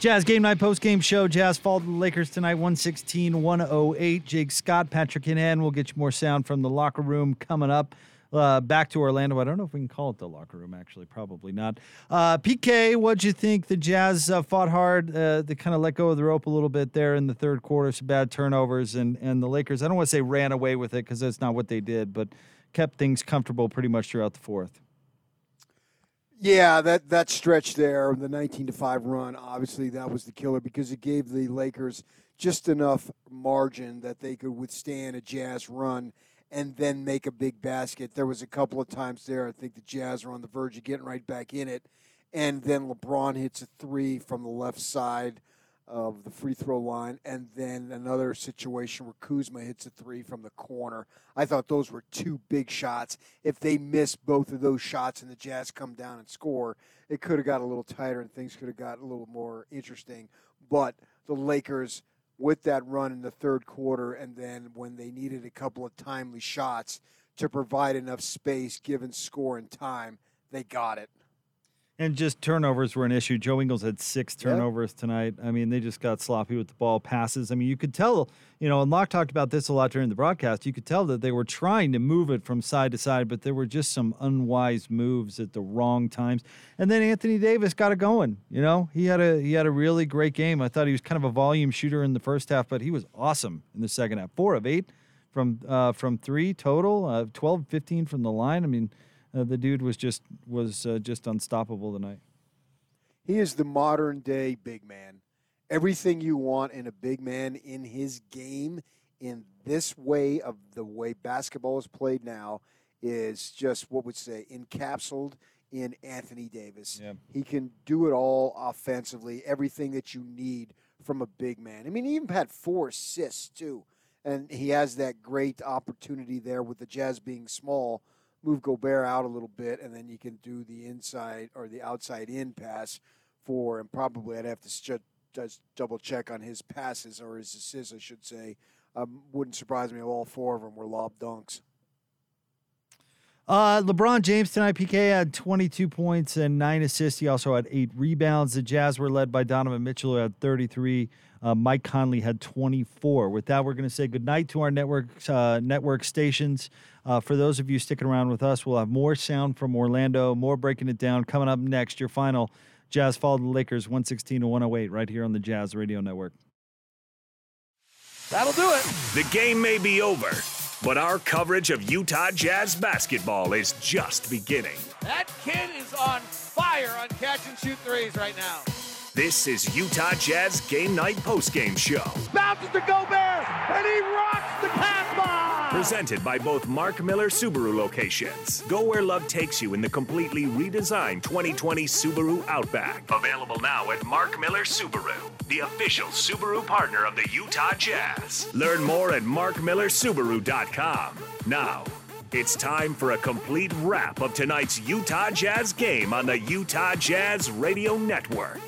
Jazz Game Night post game show. Jazz fall to the Lakers tonight, 116 108. Jake Scott, Patrick Kinahan will get you more sound from the locker room coming up. Uh, back to Orlando. I don't know if we can call it the locker room, actually. Probably not. Uh, PK, what'd you think? The Jazz uh, fought hard. Uh, they kind of let go of the rope a little bit there in the third quarter. Some bad turnovers. And, and the Lakers, I don't want to say ran away with it because that's not what they did, but kept things comfortable pretty much throughout the fourth. Yeah, that that stretch there, the 19 to 5 run, obviously that was the killer because it gave the Lakers just enough margin that they could withstand a Jazz run and then make a big basket. There was a couple of times there I think the Jazz were on the verge of getting right back in it and then LeBron hits a 3 from the left side of the free throw line, and then another situation where Kuzma hits a three from the corner. I thought those were two big shots. If they miss both of those shots and the Jazz come down and score, it could have got a little tighter and things could have got a little more interesting. But the Lakers, with that run in the third quarter, and then when they needed a couple of timely shots to provide enough space given score and time, they got it. And just turnovers were an issue. Joe Ingles had six turnovers yep. tonight. I mean, they just got sloppy with the ball passes. I mean, you could tell, you know, and Locke talked about this a lot during the broadcast. You could tell that they were trying to move it from side to side, but there were just some unwise moves at the wrong times. And then Anthony Davis got it going. You know, he had a he had a really great game. I thought he was kind of a volume shooter in the first half, but he was awesome in the second half. Four of eight from uh, from three total, uh, 12, 15 from the line. I mean uh, the dude was just was uh, just unstoppable tonight. He is the modern day big man. Everything you want in a big man in his game, in this way of the way basketball is played now, is just what would say encapsulated in Anthony Davis. Yeah. He can do it all offensively, everything that you need from a big man. I mean, he even had four assists too, and he has that great opportunity there with the Jazz being small move Gobert out a little bit, and then you can do the inside or the outside in pass for, and probably I'd have to just double check on his passes or his assists, I should say. Um, wouldn't surprise me if all four of them were lob dunks. Uh, LeBron James tonight, PK had 22 points and nine assists. He also had eight rebounds. The Jazz were led by Donovan Mitchell, who had 33. Uh, Mike Conley had 24. With that, we're going to say goodnight to our network uh, network stations. Uh, for those of you sticking around with us, we'll have more sound from Orlando, more breaking it down coming up next. Your final Jazz fall the Lakers 116 to 108 right here on the Jazz Radio Network. That'll do it. The game may be over but our coverage of Utah Jazz basketball is just beginning. That kid is on fire on catch and shoot threes right now. This is Utah Jazz Game Night Postgame Show. Bounces to Gobert, and he rocks the pass bomb. Presented by both Mark Miller Subaru locations. Go where love takes you in the completely redesigned 2020 Subaru Outback. Available now at Mark Miller Subaru, the official Subaru partner of the Utah Jazz. Learn more at markmillersubaru.com. Now, it's time for a complete wrap of tonight's Utah Jazz game on the Utah Jazz Radio Network.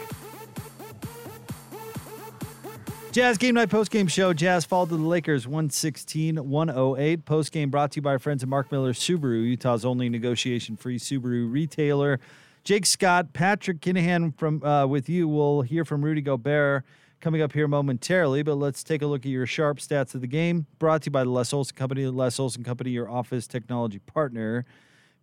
Jazz Game Night Post Game Show. Jazz fall to the Lakers 116 108. Post game brought to you by our friends at Mark Miller Subaru, Utah's only negotiation free Subaru retailer. Jake Scott, Patrick Kinahan from uh, with you. We'll hear from Rudy Gobert coming up here momentarily, but let's take a look at your sharp stats of the game. Brought to you by the Les Olson Company. The Les Olson Company, your office technology partner.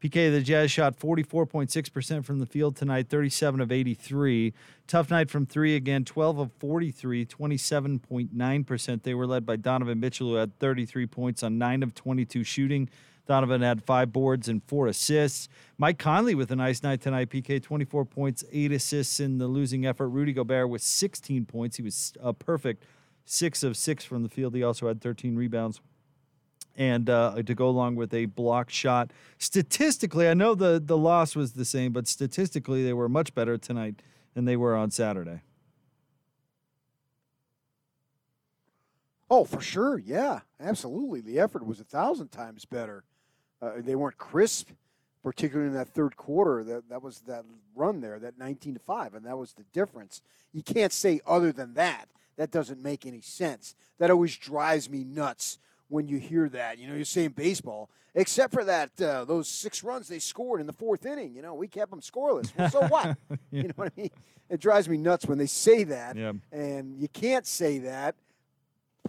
PK, the Jazz shot 44.6% from the field tonight, 37 of 83. Tough night from three again, 12 of 43, 27.9%. They were led by Donovan Mitchell, who had 33 points on 9 of 22 shooting. Donovan had five boards and four assists. Mike Conley with a nice night tonight. PK, 24 points, eight assists in the losing effort. Rudy Gobert with 16 points. He was a perfect six of six from the field. He also had 13 rebounds and uh, to go along with a block shot. Statistically, I know the the loss was the same, but statistically they were much better tonight than they were on Saturday. Oh, for sure, yeah, absolutely. The effort was a thousand times better. Uh, they weren't crisp, particularly in that third quarter. That that was that run there, that nineteen to five, and that was the difference. You can't say other than that. That doesn't make any sense. That always drives me nuts when you hear that. You know, you're saying baseball, except for that uh, those six runs they scored in the fourth inning. You know, we kept them scoreless. Well, so what? yeah. You know what I mean? It drives me nuts when they say that, Yeah. and you can't say that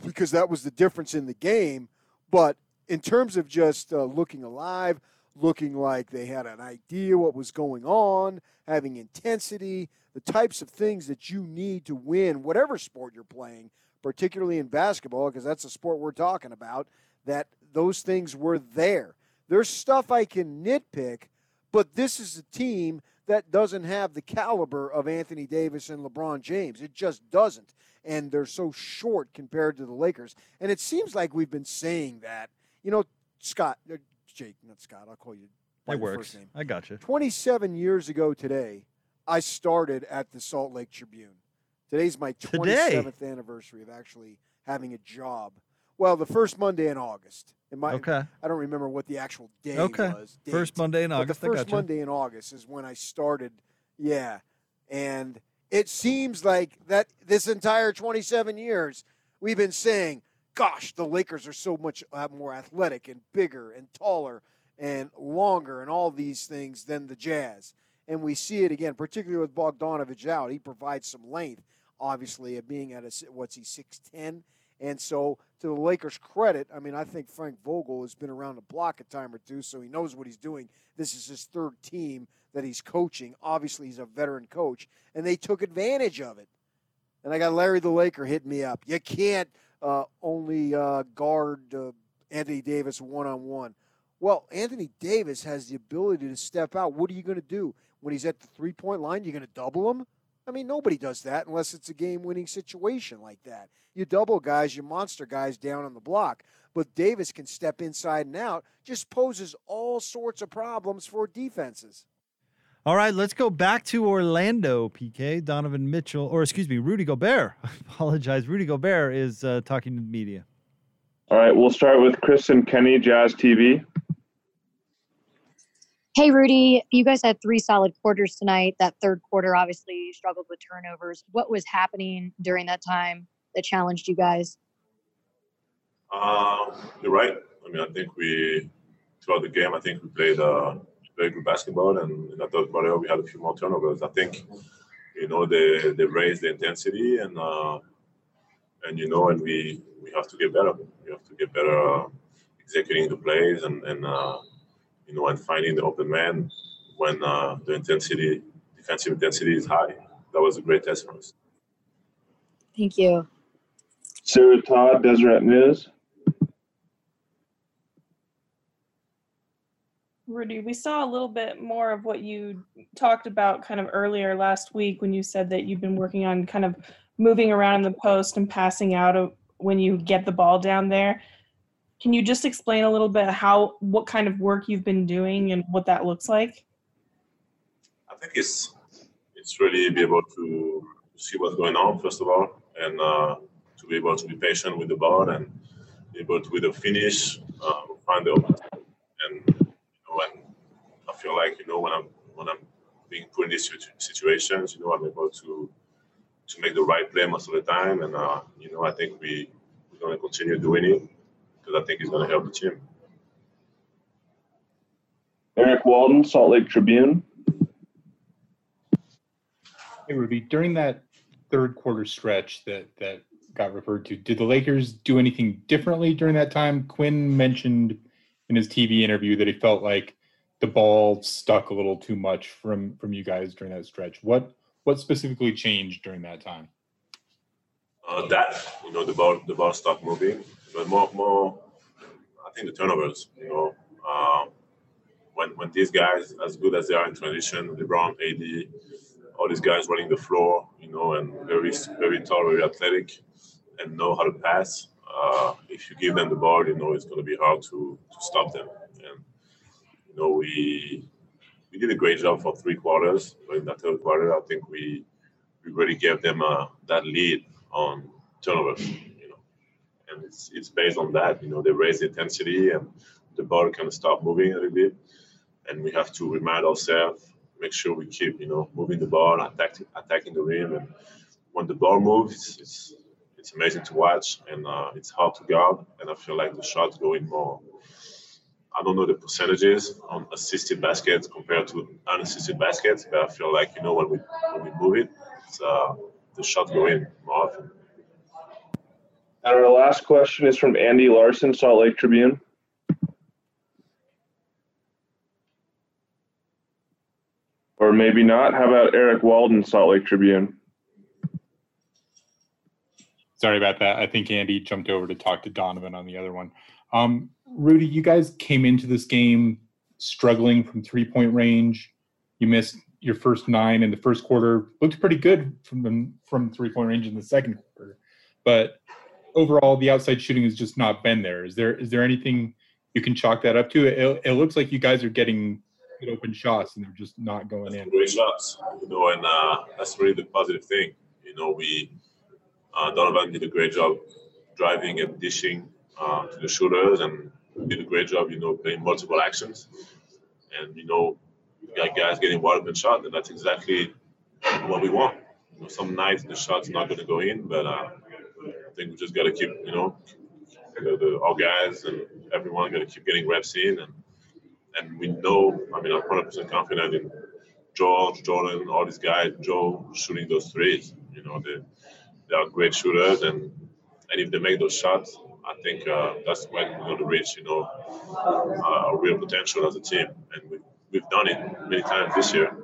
because that was the difference in the game. But in terms of just uh, looking alive, looking like they had an idea what was going on, having intensity, the types of things that you need to win whatever sport you're playing, particularly in basketball, because that's the sport we're talking about, that those things were there. There's stuff I can nitpick, but this is a team that doesn't have the caliber of Anthony Davis and LeBron James. It just doesn't. And they're so short compared to the Lakers. And it seems like we've been saying that. You know, Scott, uh, Jake, not Scott, I'll call you It works. first name. I got you. 27 years ago today, I started at the Salt Lake Tribune. Today's my Today? 27th anniversary of actually having a job. Well, the first Monday in August. It might, Okay. I don't remember what the actual day Okay. was. First. Monday in But August. the first got you. Monday in August is when I started. Yeah, and it seems like that this entire 27 years we've been saying, "Gosh, the Lakers are so much uh, more athletic and bigger and taller and longer and all these things than the Jazz." And we see it again, particularly with Bogdanovich out. He provides some length, obviously, at being at a, what's he 6'10. And so, to the Lakers' credit, I mean, I think Frank Vogel has been around the block a time or two, so he knows what he's doing. This is his third team that he's coaching. Obviously, he's a veteran coach, and they took advantage of it. And I got Larry the Laker hitting me up. You can't uh, only uh, guard uh, Anthony Davis one on one. Well, Anthony Davis has the ability to step out. What are you going to do when he's at the three point line? You're going to double him? I mean, nobody does that unless it's a game winning situation like that. You double guys, you monster guys down on the block. But Davis can step inside and out, just poses all sorts of problems for defenses. All right, let's go back to Orlando, PK. Donovan Mitchell, or excuse me, Rudy Gobert. I apologize. Rudy Gobert is uh, talking to the media. All right, we'll start with Chris and Kenny, Jazz TV. Hey, Rudy, you guys had three solid quarters tonight. That third quarter, obviously, struggled with turnovers. What was happening during that time that challenged you guys? Uh, you're right. I mean, I think we throughout the game, I think we played uh, very good basketball, and in the third quarter we had a few more turnovers. I think you know they they raised the intensity, and uh, and you know, and we we have to get better. We have to get better uh, executing the plays, and and uh, you know, and finding the open man when uh, the intensity, defensive intensity is high. That was a great test for us. Thank you. Sarah Todd, Deseret News. Rudy, we saw a little bit more of what you talked about kind of earlier last week when you said that you've been working on kind of moving around in the post and passing out when you get the ball down there. Can you just explain a little bit how what kind of work you've been doing and what that looks like? I think it's it's really be able to see what's going on first of all, and uh, to be able to be patient with the ball and be able to with the finish uh, find the. And you know, and I feel like you know when I'm when I'm being put in these situations, you know, I'm able to to make the right play most of the time, and uh, you know, I think we we're gonna continue doing it because I think it's gonna help the team. Eric Walden, Salt Lake Tribune. Hey Rudy, during that third quarter stretch that that got referred to, did the Lakers do anything differently during that time? Quin mentioned in his TV interview that he felt like the ball stuck a little too much from from you guys during that stretch. What what specifically changed during that time? uh, that you know the ball the ball stopped moving, but more more I think the turnovers. You know, um, when when these guys as good as they are in transition, LeBron, AD, all these guys running the floor, you know, and very very tall, very athletic, and know how to pass. Uh, if you give them the ball, you know it's going to be hard to to stop them. And you know we we did a great job for three quarters, but in that third quarter, I think we we really gave them uh, that lead on turnovers, and it's it's based on that. You know, they raise the intensity and the ball kind of stop moving a little bit, and we have to remind ourselves, make sure we keep you know moving the ball, attacking attacking the rim, and when the ball moves, it's it's amazing to watch, and uh, it's hard to guard. And I feel like the shots go in more. I don't know the percentages on assisted baskets compared to unassisted baskets, but I feel like you know when we when we move it, uh, the shots go in more often. And our last question is from Andy Larsen, Salt Lake Tribune. Or maybe not. How about Eric Walden, Salt Lake Tribune? Sorry about that. I think Andy jumped over to talk to Donovan on the other one. Um, Rudy, you guys came into this game struggling from three point range. You missed your first nine in the first quarter. Looked pretty good from the, from three point range in the second quarter, but overall, the outside shooting has just not been there. Is there is there anything you can chalk that up to? It, it looks like you guys are getting good open shots and they're just not going in. Great shots, you know, and uh, that's really the positive thing. You know, we uh, Donovan did a great job driving and dishing uh, to the shooters, and did a great job, you know, playing multiple actions. And you know, we got guys getting wide open shot, and that's exactly what we want. You know, some nights the shot's not going to go in, but uh, I think we just got to keep, you know, the, the, our guys and everyone got to keep getting reps in, and and we know. I mean, I'm 100% confident in Georges, Jordan, all these guys, Joe shooting those threes. You know, they they are great shooters, and and if they make those shots, I think uh, that's when we're going to reach, you know, uh, a real potential as a team, and we've we've done it many times this year.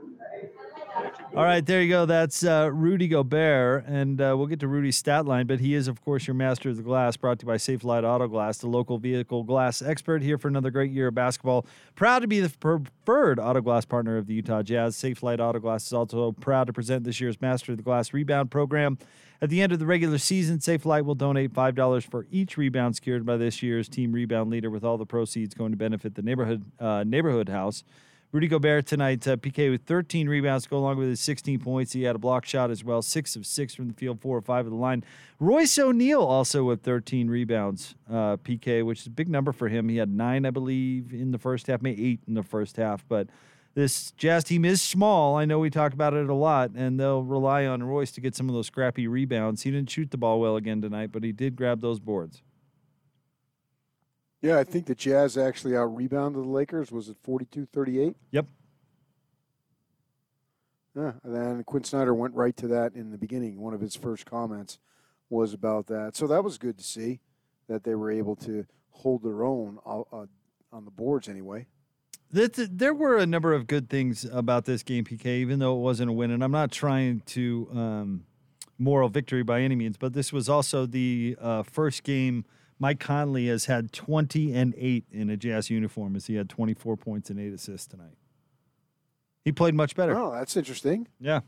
All right, there you go. That's uh, Rudy Gobert, and uh, we'll get to Rudy's stat line. But he is, of course, your master of the glass. Brought to you by Safelite Auto Glass, the local vehicle glass expert. Here for another great year of basketball. Proud to be the preferred auto glass partner of the Utah Jazz. Safelite Auto Glass is also proud to present this year's Master of the Glass rebound program. At the end of the regular season, Safelite will donate $5 for each rebound secured by this year's team rebound leader, with all the proceeds going to benefit the neighborhood uh, neighborhood house. Rudy Gobert tonight, uh, PK with 13 rebounds to go along with his 16 points. He had a block shot as well, six of six from the field, four or five of the line. Royce O'Neale also with 13 rebounds, uh, PK, which is a big number for him. He had nine, I believe, in the first half, maybe eight in the first half. But this Jazz team is small. I know we talk about it a lot, and they'll rely on Royce to get some of those scrappy rebounds. He didn't shoot the ball well again tonight, but he did grab those boards. Yeah, I think the Jazz actually out rebounded the Lakers. Was it 42 38? Yep. Yeah, and then Quin Snyder went right to that in the beginning. One of his first comments was about that. So that was good to see that they were able to hold their own uh, uh on the boards anyway. There were a number of good things about this game, PK, even though it wasn't a win. And I'm not trying to um, moral victory by any means, but this was also the uh, first game Mike Conley has had 20 and 8 in a Jazz uniform as he had 24 points and 8 assists tonight. He played much better. Oh, that's interesting. Yeah.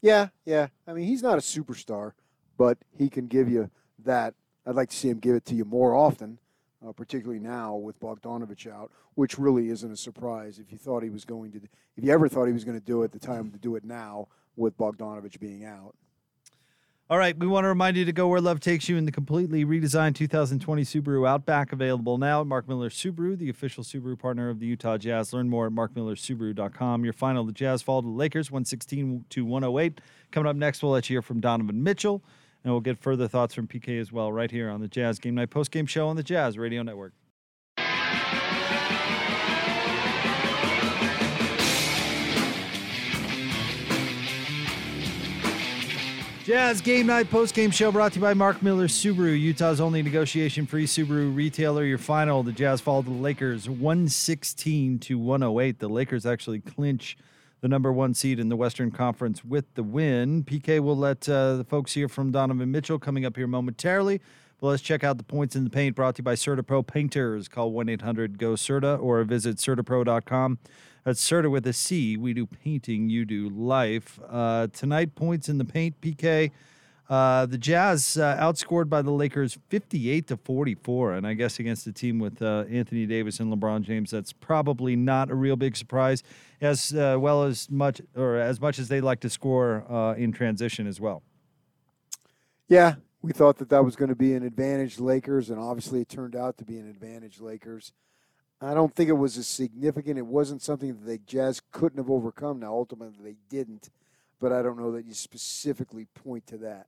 Yeah, yeah. I mean, he's not a superstar, but he can give you that. I'd like to see him give it to you more often, uh, particularly now with Bogdanovich out, which really isn't a surprise. If you thought he was going to, if you ever thought he was going to do it, the time to do it now with Bogdanovich being out. All right, we want to remind you to go where love takes you in the completely redesigned 2020 Subaru Outback, available now at Mark Miller Subaru, the official Subaru partner of the Utah Jazz. Learn more at markmillersubaru.com. Your final, the Jazz fall to the Lakers, 116 to 108. Coming up next, we'll let you hear from Donovan Mitchell, and we'll get further thoughts from PK as well, right here on the Jazz Game Night Post Game Show on the Jazz Radio Network. Jazz Game Night Post Game Show brought to you by Mark Miller Subaru, Utah's only negotiation free Subaru retailer. Your final, the Jazz fall to the Lakers 116 to 108. The Lakers actually clinch the number one seed in the Western Conference with the win. PK will let uh, the folks hear from Donovan Mitchell coming up here momentarily. But let's check out the points in the paint brought to you by CertaPro Painters. Call 1 800 GO CERTA or visit CertaPro.com. That's Serta with a C. We do painting, you do life. Uh, tonight, points in the paint, PK. Uh, the Jazz uh, outscored by the Lakers 58 to 44, and I guess against a team with uh, Anthony Davis and LeBron James, that's probably not a real big surprise. As uh, well as much, or as much as they like to score uh, in transition as well. Yeah, we thought that that was going to be an advantage Lakers, and obviously it turned out to be an advantage Lakers. I don't think it was as significant. It wasn't something that the Jazz couldn't have overcome. Now, ultimately, they didn't, but I don't know that you specifically point to that.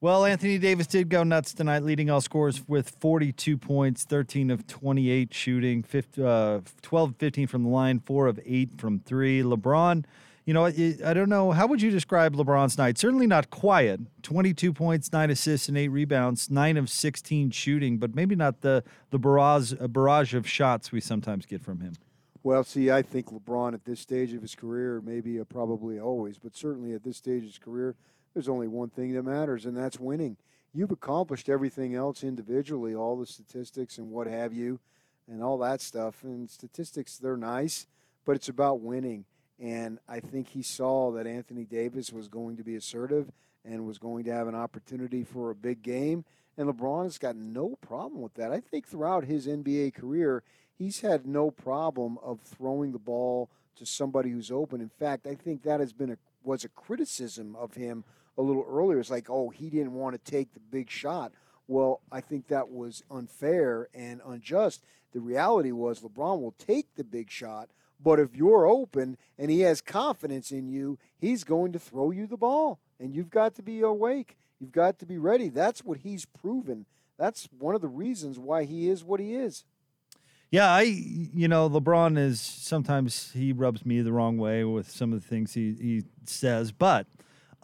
Well, Anthony Davis did go nuts tonight, leading all scores with 42 points, 13 of 28 shooting, 15, uh, 12 15 from the line, 4 of 8 from 3. LeBron, you know, I don't know. How would you describe LeBron's night? Certainly not quiet. 22 points, 9 assists, and 8 rebounds, 9 of 16 shooting, but maybe not the, the barrage, barrage of shots we sometimes get from him. Well, see, I think LeBron at this stage of his career, maybe uh, probably always, but certainly at this stage of his career, there's only one thing that matters, and that's winning. You've accomplished everything else individually, all the statistics and what have you, and all that stuff. And statistics, they're nice, but it's about winning. And I think he saw that Anthony Davis was going to be assertive and was going to have an opportunity for a big game. And LeBron has got no problem with that. I think throughout his NBA career, he's had no problem of throwing the ball to somebody who's open. In fact, I think that has been a was a criticism of him a little earlier. It's like, oh, he didn't want to take the big shot. Well, I think that was unfair and unjust. The reality was LeBron will take the big shot, but if you're open and he has confidence in you, he's going to throw you the ball. And you've got to be awake. You've got to be ready. That's what he's proven. That's one of the reasons why he is what he is. Yeah, I you know LeBron is sometimes he rubs me the wrong way with some of the things he he says, but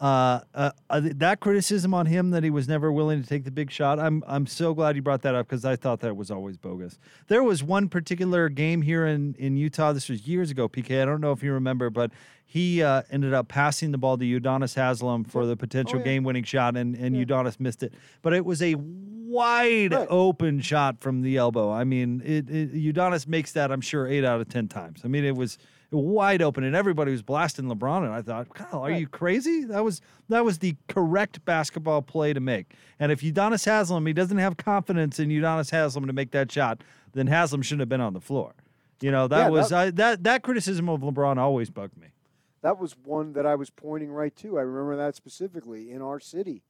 uh, uh, uh, that criticism on him that he was never willing to take the big shot. I'm I'm so glad you brought that up because I thought that was always bogus. There was one particular game here in in Utah. This was years ago. PK, I don't know if you remember, but he uh, ended up passing the ball to Udonis Haslem for the potential oh, yeah. game-winning shot, and and yeah. Udonis missed it. But it was a wide right. open shot from the elbow. I mean, it, it, Udonis makes that I'm sure eight out of ten times. I mean, it was wide open, and everybody was blasting LeBron. And I thought, Kyle, are right. you crazy? That was that was the correct basketball play to make. And if Udonis Haslem, he doesn't have confidence in Udonis Haslem to make that shot, then Haslem shouldn't have been on the floor. You know, that yeah, was that, I, that that criticism of LeBron always bugged me. That was one that I was pointing right to. I remember that specifically in our city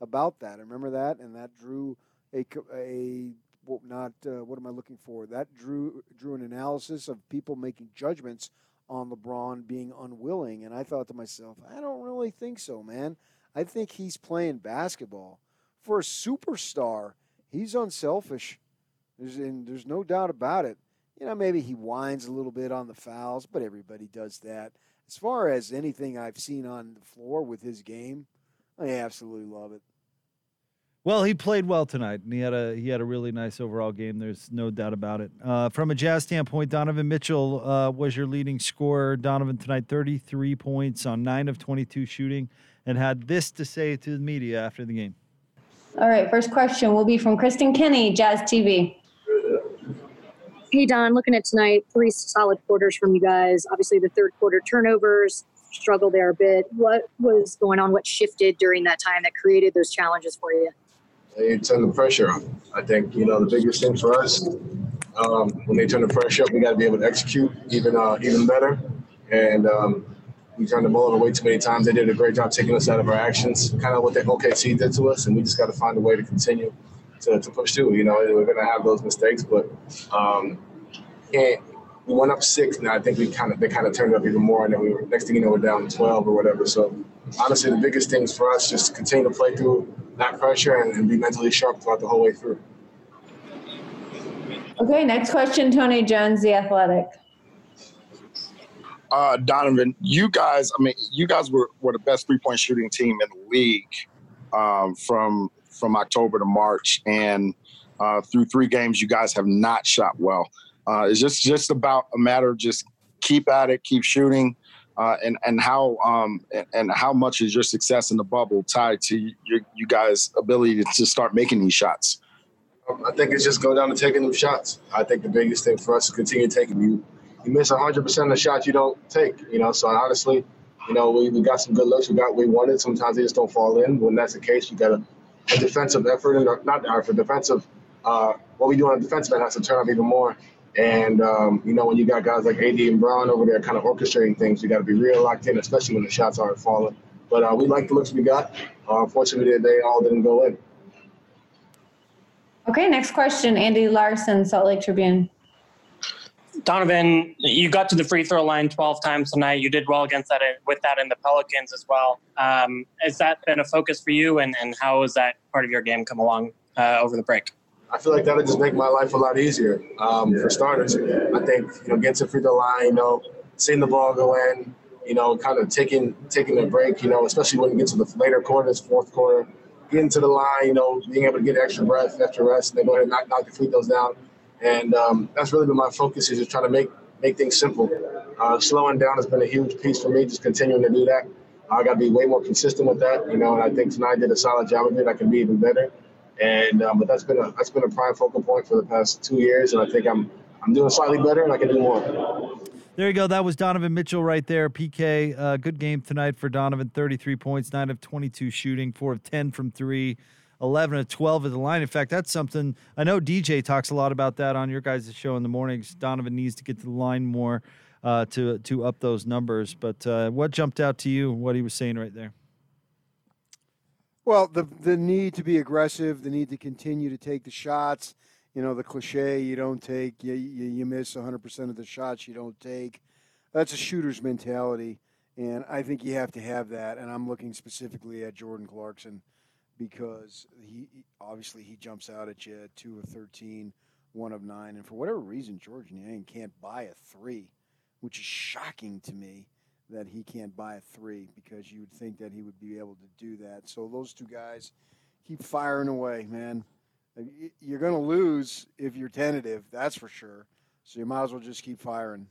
about that. I remember that, and that drew a a well, not uh, what am I looking for? That drew drew an analysis of people making judgments on LeBron being unwilling. And I thought to myself, I don't really think so, man. I think he's playing basketball. For a superstar, he's unselfish. There's, and there's no doubt about it. You know, maybe he whines a little bit on the fouls, but everybody does that. As far as anything I've seen on the floor with his game, I absolutely love it. Well, he played well tonight, and he had a he had a really nice overall game. There's no doubt about it. Uh, from a Jazz standpoint, Donovan Mitchell uh, was your leading scorer. Donovan tonight, 33 points on nine of 22 shooting, and had this to say to the media after the game. All right, first question will be from Kristen Kenny, Jazz TV. Hey Don, looking at tonight, three solid quarters from you guys. Obviously, the third quarter turnovers struggle there a bit. What was going on? What shifted during that time that created those challenges for you? They turn the pressure up. I think you know the biggest thing for us um, when they turn the pressure up, we got to be able to execute even uh, even better. And um, we turned the ball over way too many times. They did a great job taking us out of our actions, kind of what the OKC did to us, and we just got to find a way to continue to, to push through. You know, we're going to have those mistakes, but um, can't. We went up six. Now I think we kind of they kind of turned up even more, and then we were next thing you know we're down twelve or whatever. So honestly, the biggest things for us just continue to play through that pressure and, and be mentally sharp throughout the whole way through. Okay, next question, Tony Jones, The Athletic. Uh, Donovan, you guys, I mean, you guys were, were the best three point shooting team in the league um, from from October to March, and uh, through three games, you guys have not shot well. Uh, it's just just about a matter of just keep at it, keep shooting, uh, and and how um, and how much is your success in the bubble tied to your, you guys' ability to start making these shots? Um, I think it's just go down to taking them shots. I think the biggest thing for us is continue taking you. You miss 100 percent of the shots you don't take. You know, so honestly, you know, we, we got some good looks. We got we wanted. Sometimes they just don't fall in. When that's the case, you got a, a defensive effort and not effort, defensive. Uh, what we do on the defensive end has to turn up even more. And um, you know, when you got guys like AD and Bron over there, kind of orchestrating things, you got to be real locked in, especially when the shots aren't falling. But uh, we like the looks we got. Uh, unfortunately, they all didn't go in. Okay, next question, Andy Larsen, Salt Lake Tribune. Donovan, you got to the free throw line 12 times tonight. You did well against that with that in the Pelicans as well. Um, has that been a focus for you, and, and how has that part of your game come along uh, over the break? I feel like that'll just make my life a lot easier. Um, for starters, I think you know getting to free throw line, you know, seeing the ball go in, you know, kind of taking taking a break, you know, especially when you get to the later quarters, fourth quarter, getting to the line, you know, being able to get extra breath after rest, and then go ahead and knock, knock the free throws down. And um, that's really been my focus is just trying to make make things simple. Uh, slowing down has been a huge piece for me, just continuing to do that. I got to be way more consistent with that, you know, and I think tonight I did a solid job of it. I can be even better. And um, but that's been a that's been a prime focal point for the past two years, and I think I'm I'm doing slightly better, and I can do more. There you go. That was Donovan Mitchell right there. PK, uh, good game tonight for Donovan. 33 points, 9 of 22 shooting, 4 of 10 from 3, 11 of 12 at the line. In fact, that's something I know DJ talks a lot about that on your guys' show in the mornings. Donovan needs to get to the line more uh, to, to up those numbers. But uh, what jumped out to you, what he was saying right there? Well, the the need to be aggressive, the need to continue to take the shots. You know, the cliche: you don't take, you you, you miss 100 percent of the shots you don't take. That's a shooter's mentality, and I think you have to have that. And I'm looking specifically at Jordan Clarkson because he obviously he jumps out at you at two of 13, one of nine, and for whatever reason, Georges Niang can't buy a three, which is shocking to me that he can't buy a three because you would think that he would be able to do that. So those two guys keep firing away, man. Uh, you're going to lose if you're tentative, that's for sure. So you might as well just keep firing.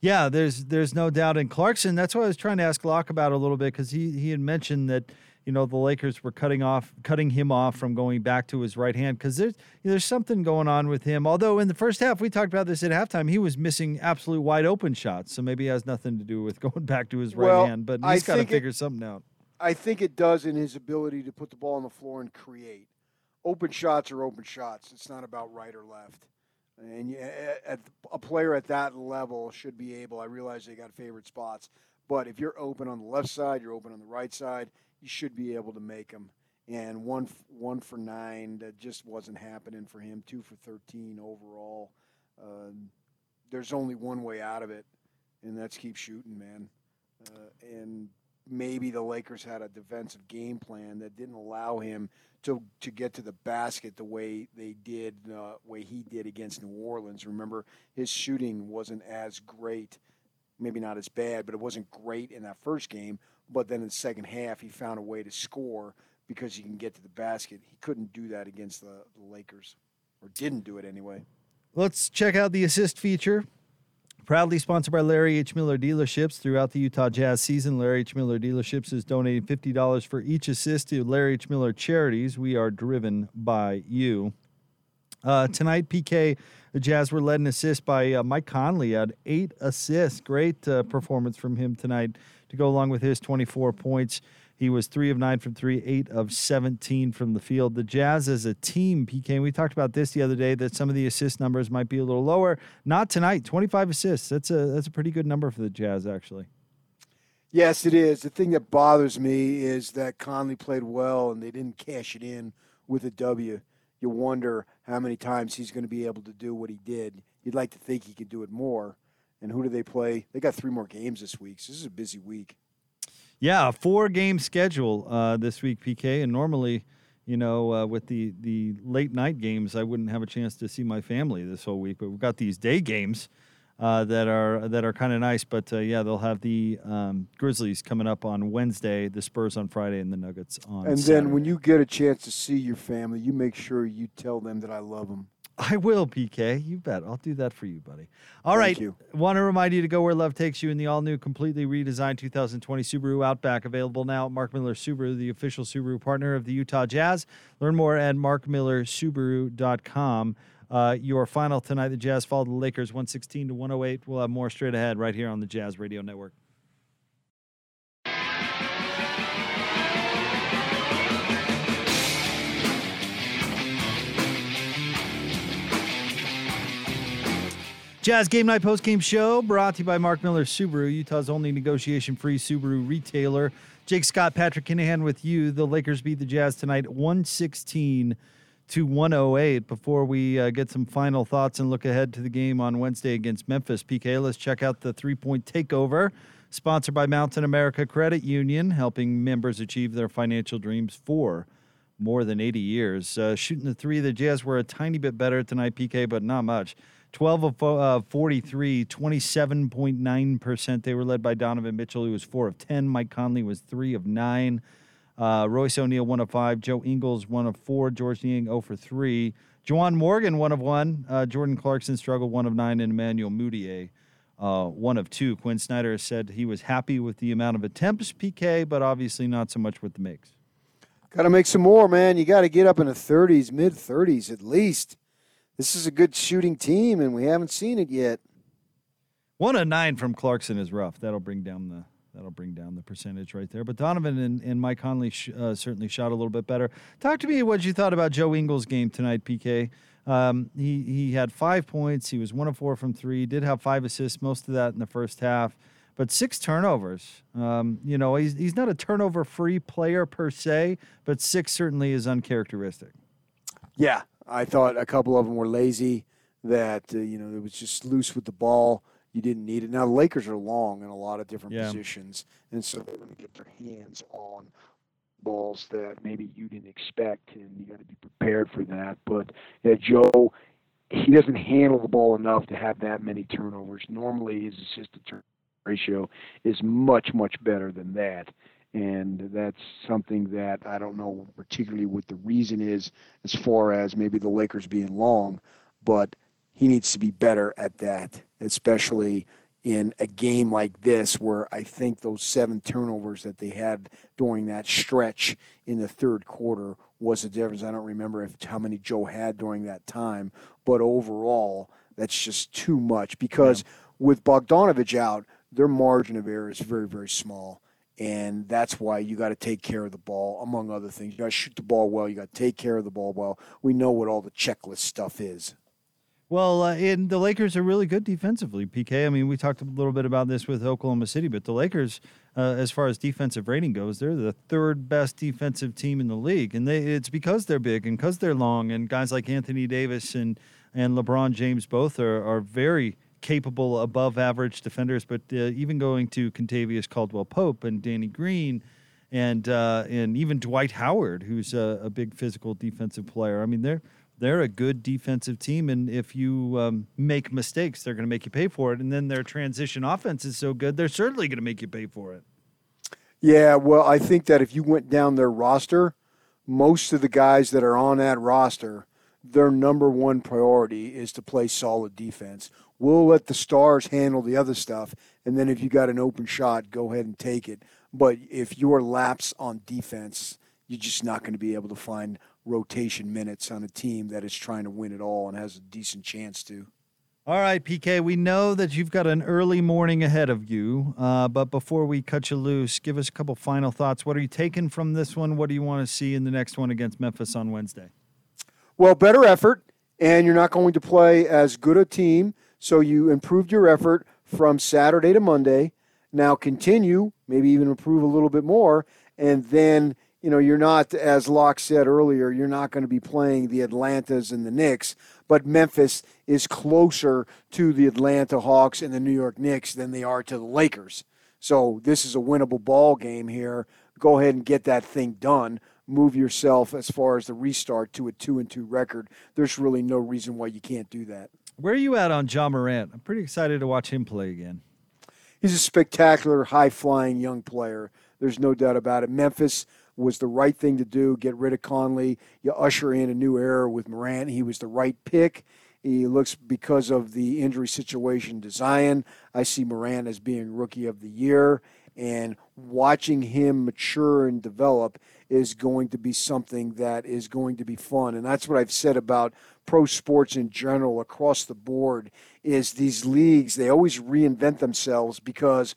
Yeah, there's there's no doubt. in Clarkson, that's what I was trying to ask Locke about a little bit because he he had mentioned that you know the Lakers were cutting off cutting him off from going back to his right hand because there's you know, there's something going on with him. Although in the first half we talked about this at halftime, he was missing absolute wide open shots, so maybe it has nothing to do with going back to his right well, hand. But he's got to figure it, something out. I think it does in his ability to put the ball on the floor and create. Open shots are open shots. It's not about right or left. And you, a player at that level should be able. I realize they got favorite spots, but if you're open on the left side, you're open on the right side you should be able to make them. And one one for nine that just wasn't happening for him. Two for thirteen overall. Uh, there's only one way out of it, and that's keep shooting, man. Uh, and maybe the Lakers had a defensive game plan that didn't allow him to to get to the basket the way they did, uh, way he did against New Orleans. Remember, his shooting wasn't as great, maybe not as bad, but it wasn't great in that first game. But then in the second half, he found a way to score because he can get to the basket. He couldn't do that against the, the Lakers, or didn't do it anyway. Let's check out the assist feature. Proudly sponsored by Larry H. Miller Dealerships. Throughout the Utah Jazz season, Larry H. Miller Dealerships is donating $50 for each assist to Larry H. Miller charities. We are driven by you. Uh, tonight, PK, the Jazz were led in assist by uh, Mike Conley at eight assists. Great uh, performance from him tonight to go along with his 24 points. He was three of nine from three, eight of 17 from the field. The Jazz as a team, PK, we talked about this the other day that some of the assist numbers might be a little lower. Not tonight, 25 assists. That's a that's a pretty good number for the Jazz, actually. Yes, it is. The thing that bothers me is that Conley played well and they didn't cash it in with a W. You wonder how many times he's going to be able to do what he did. You'd like to think he could do it more. And who do they play? They got three more games this week. So this is a busy week. Yeah, four game schedule uh, this week, PK. And normally, you know, uh, with the the late night games, I wouldn't have a chance to see my family this whole week. But we've got these day games uh, that are that are kind of nice. But uh, yeah, they'll have the um, Grizzlies coming up on Wednesday, the Spurs on Friday, and the Nuggets on. Sunday. And Saturday. then when you get a chance to see your family, you make sure you tell them that I love them. I will, PK. You bet. I'll do that for you, buddy. All Thank right. you. Want to remind you to go where love takes you in the all new, completely redesigned 2020 Subaru Outback. Available now at Mark Miller Subaru, the official Subaru partner of the Utah Jazz. Learn more at markmillersubaru.com. Uh, your final tonight, the Jazz fall to the Lakers 116 to 108. We'll have more straight ahead right here on the Jazz Radio Network. Jazz Game Night Post Game Show brought to you by Mark Miller Subaru, Utah's only negotiation free Subaru retailer. Jake Scott, Patrick Kinahan with you. The Lakers beat the Jazz tonight 116 to 108. Before we uh, get some final thoughts and look ahead to the game on Wednesday against Memphis, PK, let's check out the three point takeover. Sponsored by Mountain America Credit Union, helping members achieve their financial dreams for more than 80 years. Uh, shooting the three, the Jazz were a tiny bit better tonight, PK, but not much. 12 of uh, 43, 27.9%. They were led by Donovan Mitchell, who was 4 of 10. Mike Conley was 3 of 9. Uh, Royce O'Neale, 1 of 5. Joe Ingles, 1 of 4. Georges Niang, 0 for 3. Juwan Morgan, 1 of 1. Uh, Jordan Clarkson struggled, 1 of 9. And Emmanuel Mudiay, uh, 1 of 2. Quin Snyder said he was happy with the amount of attempts, PK, but obviously not so much with the makes. Got to make some more, man. You got to get up in the 30s, mid 30s at least. This is a good shooting team, and we haven't seen it yet. One of nine from Clarkson is rough. That'll bring down the that'll bring down the percentage right there. But Donovan and, and Mike Conley sh- uh, certainly shot a little bit better. Talk to me what you thought about Joe Ingles' game tonight, PK. Um, he he had five points. He was one of four from three. Did have five assists, most of that in the first half, but six turnovers. Um, you know, he's he's not a turnover-free player per se, but six certainly is uncharacteristic. Yeah, I thought a couple of them were lazy. That uh, you know it was just loose with the ball. You didn't need it. Now the Lakers are long in a lot of different Yeah. positions, and so they're going to get their hands on balls that maybe you didn't expect, and you got to be prepared for that. But yeah, Joe, he doesn't handle the ball enough to have that many turnovers. Normally, his assist to turn ratio is much much better than that. And that's something that I don't know particularly what the reason is as far as maybe the Lakers being long, but he needs to be better at that, especially in a game like this where I think those seven turnovers that they had during that stretch in the third quarter was the difference. I don't remember if how many Joe had during that time, but overall, that's just too much because with Bogdanovich out, their margin of error is very, very small. And that's why you got to take care of the ball, among other things. You got to shoot the ball well. You got to take care of the ball well. We know what all the checklist stuff is. Well, uh, and the Lakers are really good defensively, PK. I mean, we talked a little bit about this with Oklahoma City, but the Lakers, uh, as far as defensive rating goes, they're the third best defensive team in the league, and they, it's because they're big and because they're long, and guys like Anthony Davis and and LeBron James both are are very capable, above average defenders. But uh, even going to Kentavious Caldwell Pope and Danny Green. And uh, and even Dwight Howard, who's a, a big physical defensive player. I mean, they're they're a good defensive team, and if you um, make mistakes, they're going to make you pay for it. And then their transition offense is so good, they're certainly going to make you pay for it. Yeah, well, I think that if you went down their roster, most of the guys that are on that roster, their number one priority is to play solid defense. We'll let the stars handle the other stuff, and then if you got an open shot, go ahead and take it. But if you're laps on defense, you're just not going to be able to find rotation minutes on a team that is trying to win it all and has a decent chance to. All right, PK, we know that you've got an early morning ahead of you, uh, but before we cut you loose, give us a couple final thoughts. What are you taking from this one? What do you want to see in the next one against Memphis on Wednesday? Well, better effort, and you're not going to play as good a team, so you improved your effort from Saturday to Monday. Now continue, maybe even improve a little bit more, and then you know you're not, as Locke said earlier, you're not going to be playing the Atlantas and the Knicks, but Memphis is closer to the Atlanta Hawks and the New York Knicks than they are to the Lakers. So this is a winnable ball game here. Go ahead and get that thing done. Move yourself as far as the restart to a two and two record. There's really no reason why you can't do that. Where are you at on John Morant? I'm pretty excited to watch him play again. He's a spectacular, high flying young player. There's no doubt about it. Memphis was the right thing to do. Get rid of Conley. You usher in a new era with Morant. He was the right pick. He looks because of the injury situation to Zion. I see Morant as being rookie of the year, and watching him mature and develop is going to be something that is going to be fun. And that's what I've said about pro sports in general across the board is these leagues, they always reinvent themselves because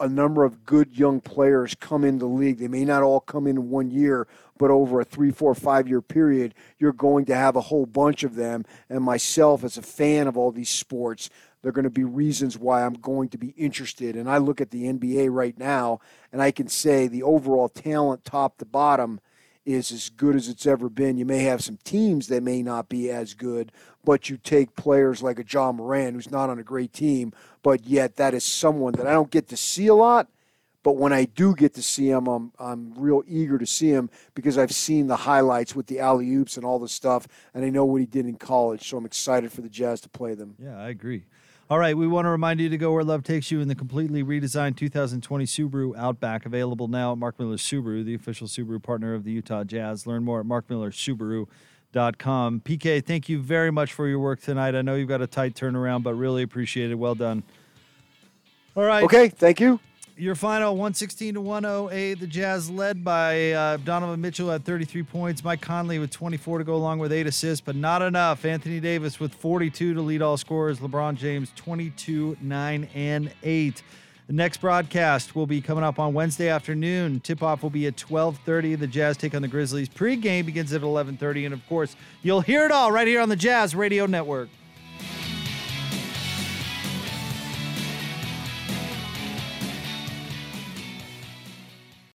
a number of good young players come in the league. They may not all come in one year, but over a three, four, five year period, you're going to have a whole bunch of them. And myself, as a fan of all these sports, there are going to be reasons why I'm going to be interested. And I look at the NBA right now, and I can say the overall talent, top to bottom, is as good as it's ever been. You may have some teams that may not be as good, but you take players like a John Moran, who's not on a great team, but yet that is someone that I don't get to see a lot. But when I do get to see him, I'm, I'm real eager to see him because I've seen the highlights with the alley oops and all the stuff, and I know what he did in college. So I'm excited for the Jazz to play them. Yeah, I agree. All right, we want to remind you to go where love takes you in the completely redesigned 2020 Subaru Outback, available now at Mark Miller Subaru, the official Subaru partner of the Utah Jazz. Learn more at markmillersubaru.com. PK, thank you very much for your work tonight. I know you've got a tight turnaround, but really appreciate it. Well done. All right. Okay, thank you. Your final 116 to 108. The Jazz led by uh, Donovan Mitchell at 33 points. Mike Conley with 24 to go along with eight assists, but not enough. Anthony Davis with 42 to lead all scorers. LeBron James 22, 9, and 8. The next broadcast will be coming up on Wednesday afternoon. Tip-off will be at 12:30. The Jazz take on the Grizzlies. Pre-game begins at 11:30, and of course, you'll hear it all right here on the Jazz Radio Network.